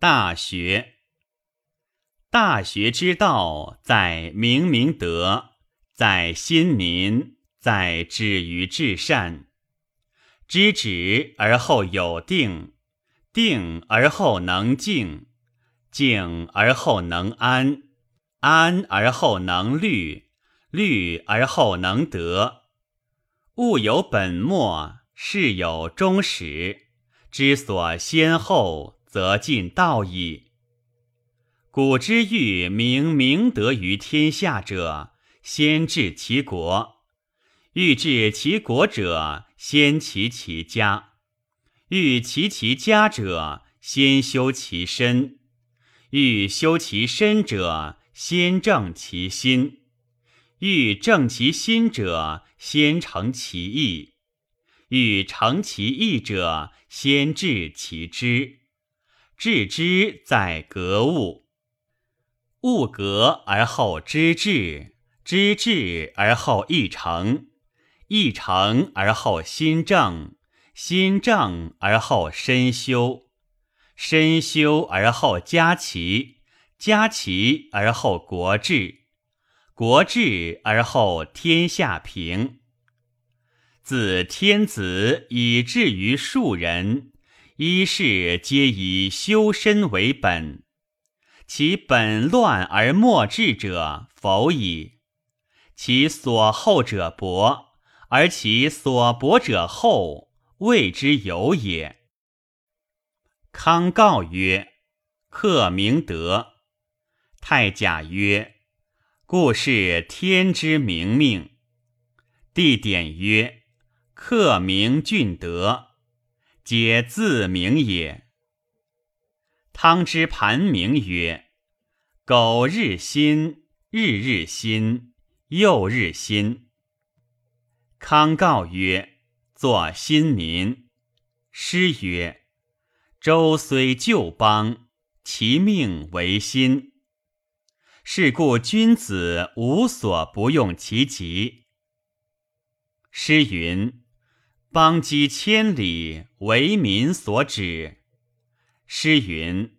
大学，大学之道，在明明德，在亲民，在止于至善。知止而后有定，定而后能静，静而后能安，安而后能虑，虑而后能得。物有本末，事有终始，知所先后，则尽道矣。古之欲明明德于天下者，先治其国；欲治其国者，先齐其家；欲齐其家者，先修其身；欲修其身者，先正其心；欲正其心者，先诚其意；欲诚其意者，先治其知。治之在格物，物格而后知至，知至而后意诚。意诚而后心正，心正而后身修，身修而后家齐，家齐而后国治，国治而后天下平。自天子以至于庶人，一事皆以修身为本。其本乱而末治者，否矣。其所厚者薄。而其所薄者厚，谓之有也。康告曰：“克明德。”太甲曰：“故是天之明命。”地典曰：“克明俊德，皆自明也。”汤之盘明曰：“苟日新，日日新，又日新。”康告曰：“作新民。”诗曰：“周虽旧邦，其命维新。”是故君子无所不用其极。诗云：“邦畿千里，为民所指。”诗云：“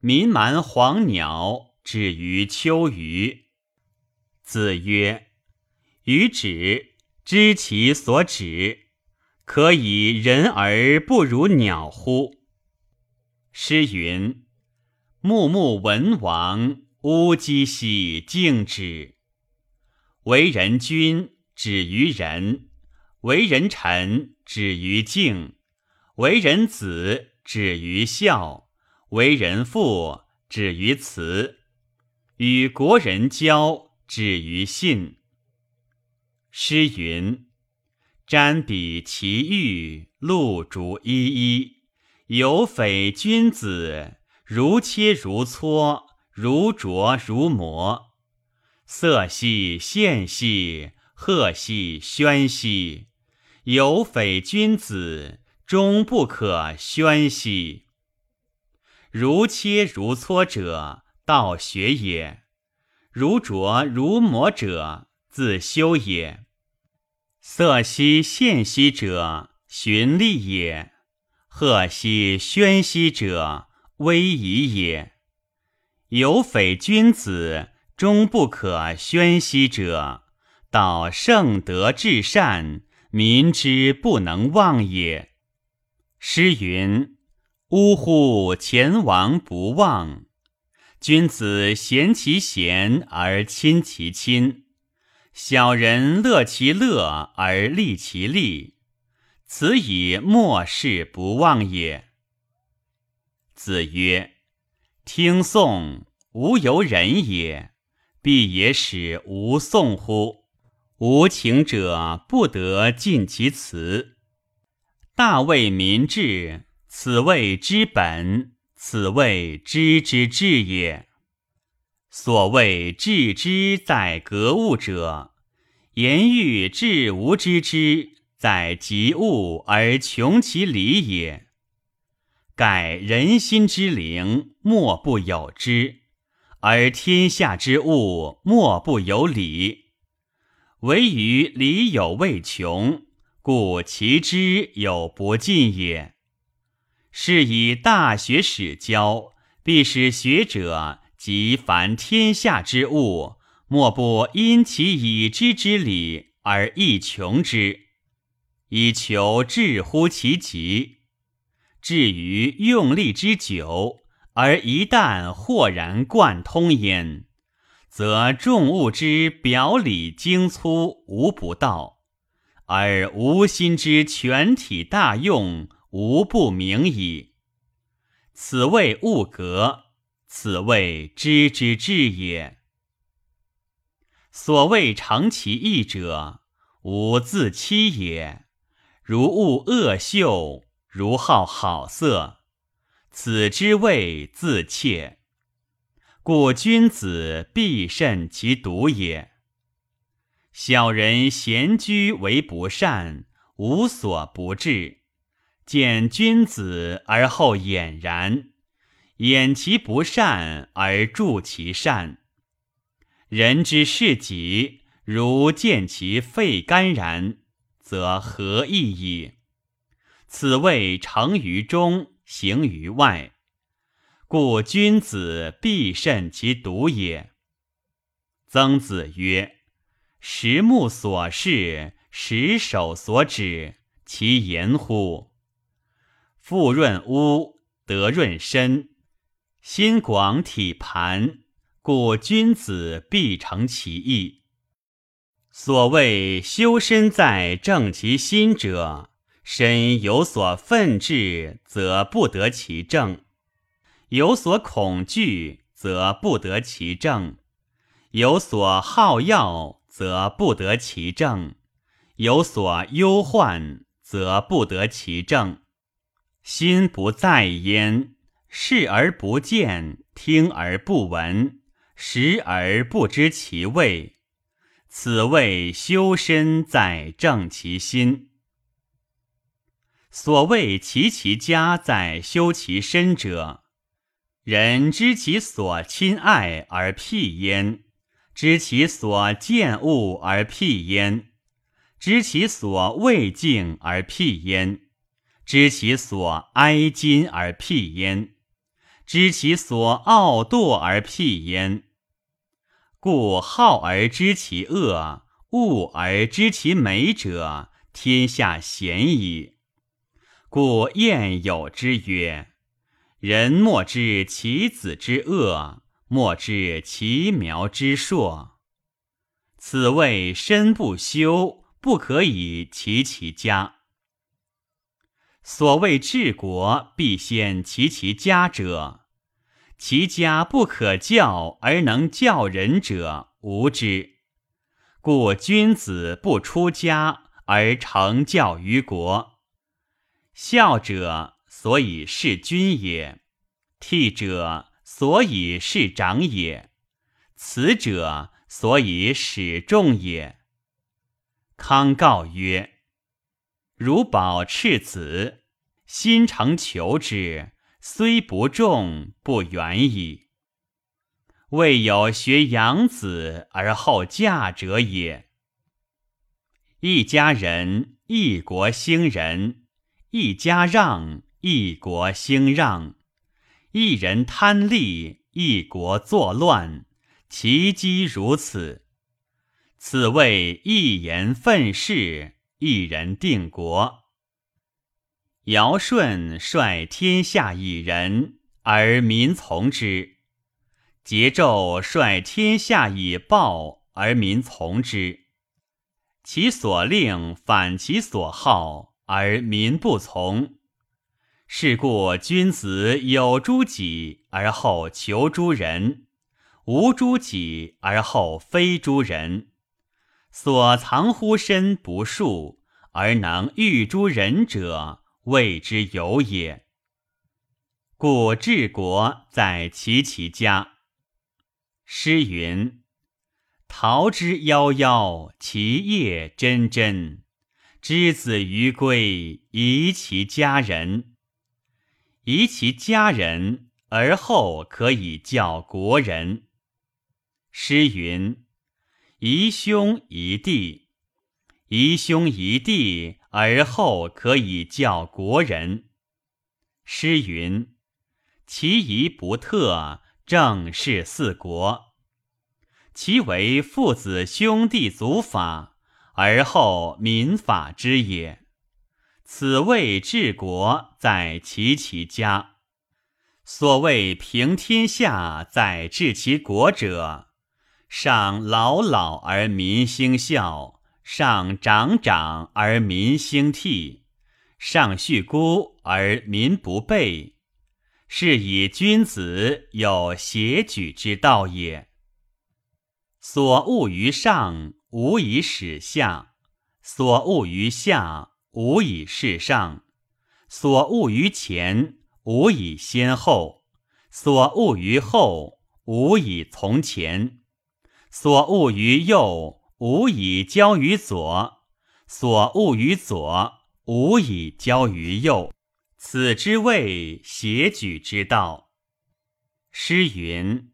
民蛮黄鸟，止于秋隅。”子曰：“予止。”知其所止，可以人而不如鸟乎？诗云：“穆穆文王，乌鸡兮敬止。”为人君，止于仁；为人臣，止于敬；为人子，止于孝；为人父，止于慈；与国人交，止于信。诗云：“瞻彼其玉，露竹依依。有匪君子，如切如磋，如琢如磨。色兮宪兮，赫兮宣兮。有匪君子，终不可宣兮。如切如磋者，道学也；如琢如磨者，自修也。”色兮现兮者，循吏也；赫兮宣兮者，威仪也。有匪君子，终不可宣兮者，道圣德至善，民之不能忘也。诗云：“呜呼！前王不忘。”君子贤其贤而亲其亲。小人乐其乐而利其利，此以莫世不忘也。子曰：“听讼，无由人也，必也使无讼乎？无情者不得尽其辞。大为民治，此谓之本，此谓知之治也。”所谓治之在格物者，言欲治无知之，在及物而穷其理也。盖人心之灵，莫不有之；而天下之物，莫不有理。唯余理有未穷，故其知有不尽也。是以大学始教，必使学者及凡天下之物，莫不因其已知之理而易穷之，以求至乎其极。至于用力之久，而一旦豁然贯通焉，则众物之表里精粗无不到，而无心之全体大用无不明矣。此谓物格，此谓知之至也。所谓成其意者，无自欺也。如恶恶秀，如好好色，此之谓自怯。故君子必慎其独也。小人闲居为不善，无所不至。见君子而后俨然，掩其不善而助其善。人之事己，如见其肺肝然，则何益矣？此谓成于中，行于外。故君子必慎其独也。曾子曰：“十目所视，十手所指，其言乎？”富润屋，德润身，心广体盘。故君子必成其意。所谓修身在正其心者，身有所愤志，则不得其正；有所恐惧，则不得其正；有所好要，则不得其正；有所忧患，则不得其正。心不在焉，视而不见，听而不闻。食而不知其味，此谓修身在正其心。所谓齐其家在修其身者，人知其所亲爱而辟焉，知其所见恶而辟焉，知其所畏敬而辟焉，知其所哀矜而辟焉，知其所傲惰而辟焉。故好而知其恶，恶而知其美者，天下鲜矣。故谚有之曰：“人莫知其子之恶，莫知其苗之硕。”此谓身不修，不可以齐其家。所谓治国必先齐其家者。其家不可教而能教人者无之，故君子不出家而成教于国。孝者所以是君也，悌者所以是长也，慈者所以使众也。康告曰：“如保赤子，心诚求之。”虽不重，不远矣。未有学养子而后嫁者也。一家人，一国兴仁；一家让，一国兴让；一人贪利，一国作乱。其机如此。此谓一言愤世，一人定国。尧舜率天下以仁，而民从之；桀纣率天下以暴，而民从之。其所令反其所好，而民不从。是故君子有诸己而后求诸人，无诸己而后非诸人。所藏乎身不数，而能御诸人者。谓之有也。故治国在齐其家。诗云：“桃之夭夭，其叶蓁蓁。之子于归，宜其家人。宜其家人，而后可以教国人。”诗云：“宜兄宜弟，宜兄宜弟。”而后可以教国人。诗云：“其仪不特，正是四国。其为父子兄弟祖法，而后民法之也。此谓治国在齐其家。所谓平天下在治其国者，上老老而民兴孝，上长长而民兴替，上恤孤而民不备。是以君子有协举之道也。所恶于上，无以使下；所恶于下，无以事上；所恶于前，无以先后；所恶于后，无以从前；所恶于右，无以交于左；所恶于左，无以交于右。此之谓协举之道。诗云：“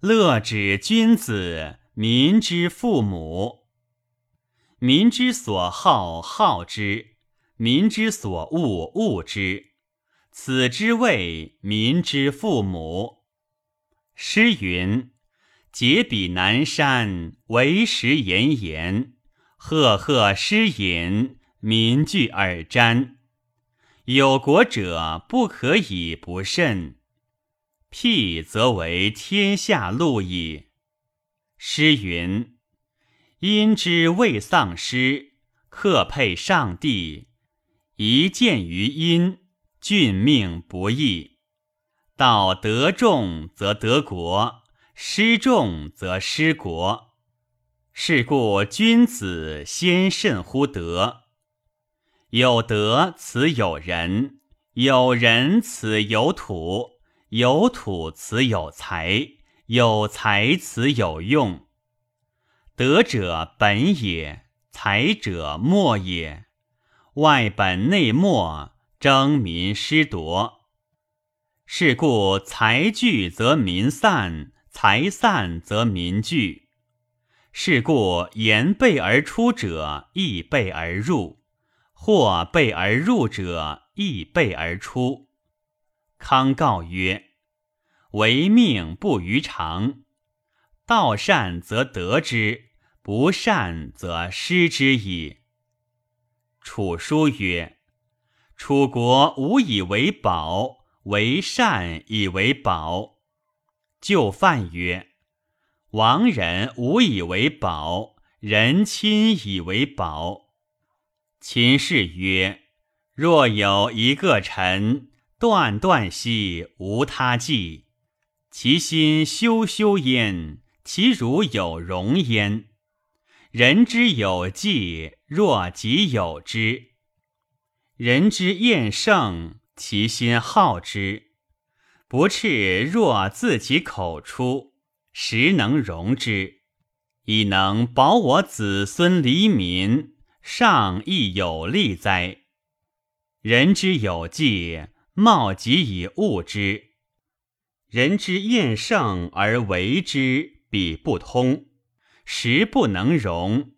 乐止君子，民之父母。民之所好，好之；民之所恶，恶之。此之谓民之父母。”诗云：“解彼南山，为时炎炎；赫赫诗隐，民聚而瞻。”有国者不可以不慎，辟则为天下路矣。诗云：“因之未丧失，克配上帝。一见于阴，俊命不易。道得众则得国，失众则失国。是故君子先慎乎德。”有德，此有人；有人，此有土；有土，此有财；有财，此有用。德者本也，才者末也。外本内末，争民失夺。是故财聚则民散，财散则民聚。是故言备而出者，亦备而入。或备而入者，亦备而出。康告曰：“唯命不于常，道善则得之，不善则失之矣。”楚书曰：“楚国无以为宝，为善以为宝。”就范曰：“亡人无以为宝，人亲以为宝。”秦氏曰：“若有一个臣，断断兮无他计，其心修修焉，其如有容焉。人之有计，若己有之；人之厌胜，其心好之。不赤若自其口出，实能容之，以能保我子孙黎民。”上亦有利哉？人之有计，貌己以物之；人之厌胜而为之，彼不通，实不能容，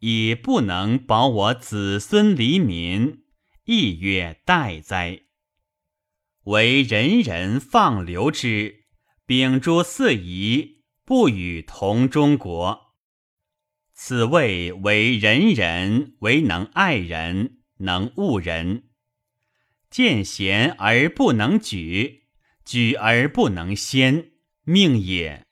以不能保我子孙黎民，亦曰待哉？唯人人放流之，秉诸四夷，不与同中国。此谓为人人，为能爱人，能恶人。见贤而不能举，举而不能先，命也；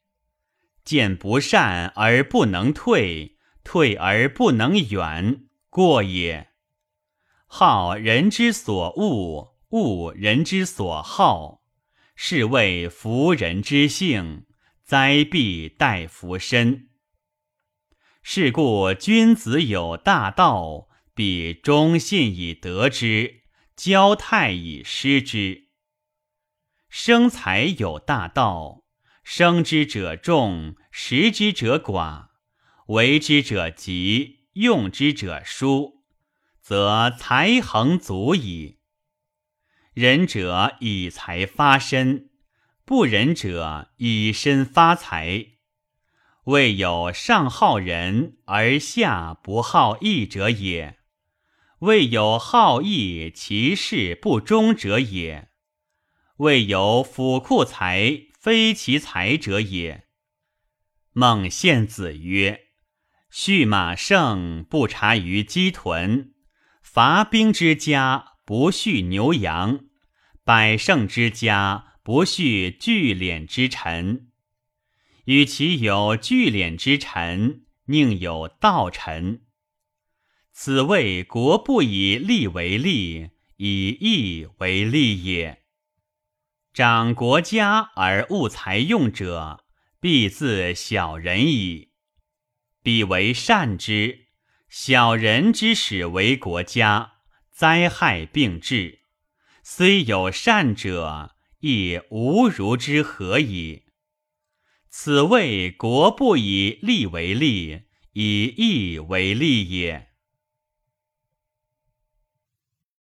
见不善而不能退，退而不能远，过也。好人之所恶，恶人之所好，是谓福人之性，灾必待福身。是故君子有大道，必忠信以得之，交泰以失之。生财有大道，生之者众，食之者寡，为之者急，用之者疏，则财恒足矣。仁者以财发身，不仁者以身发财。未有上好人而下不好义者也，未有好义其事不忠者也，未有府库财非其才者也。孟献子曰：“畜马胜不察于鸡豚，伐兵之家不恤牛羊，百胜之家不恤聚敛之臣。与其有聚敛之臣，宁有道臣？此谓国不以利为利，以义为利也。长国家而务财用者。”必自小人矣。彼为善之，小人之使为国家，灾害并至。虽有善者，亦无如之何矣。此谓国不以利为利，以义为利也。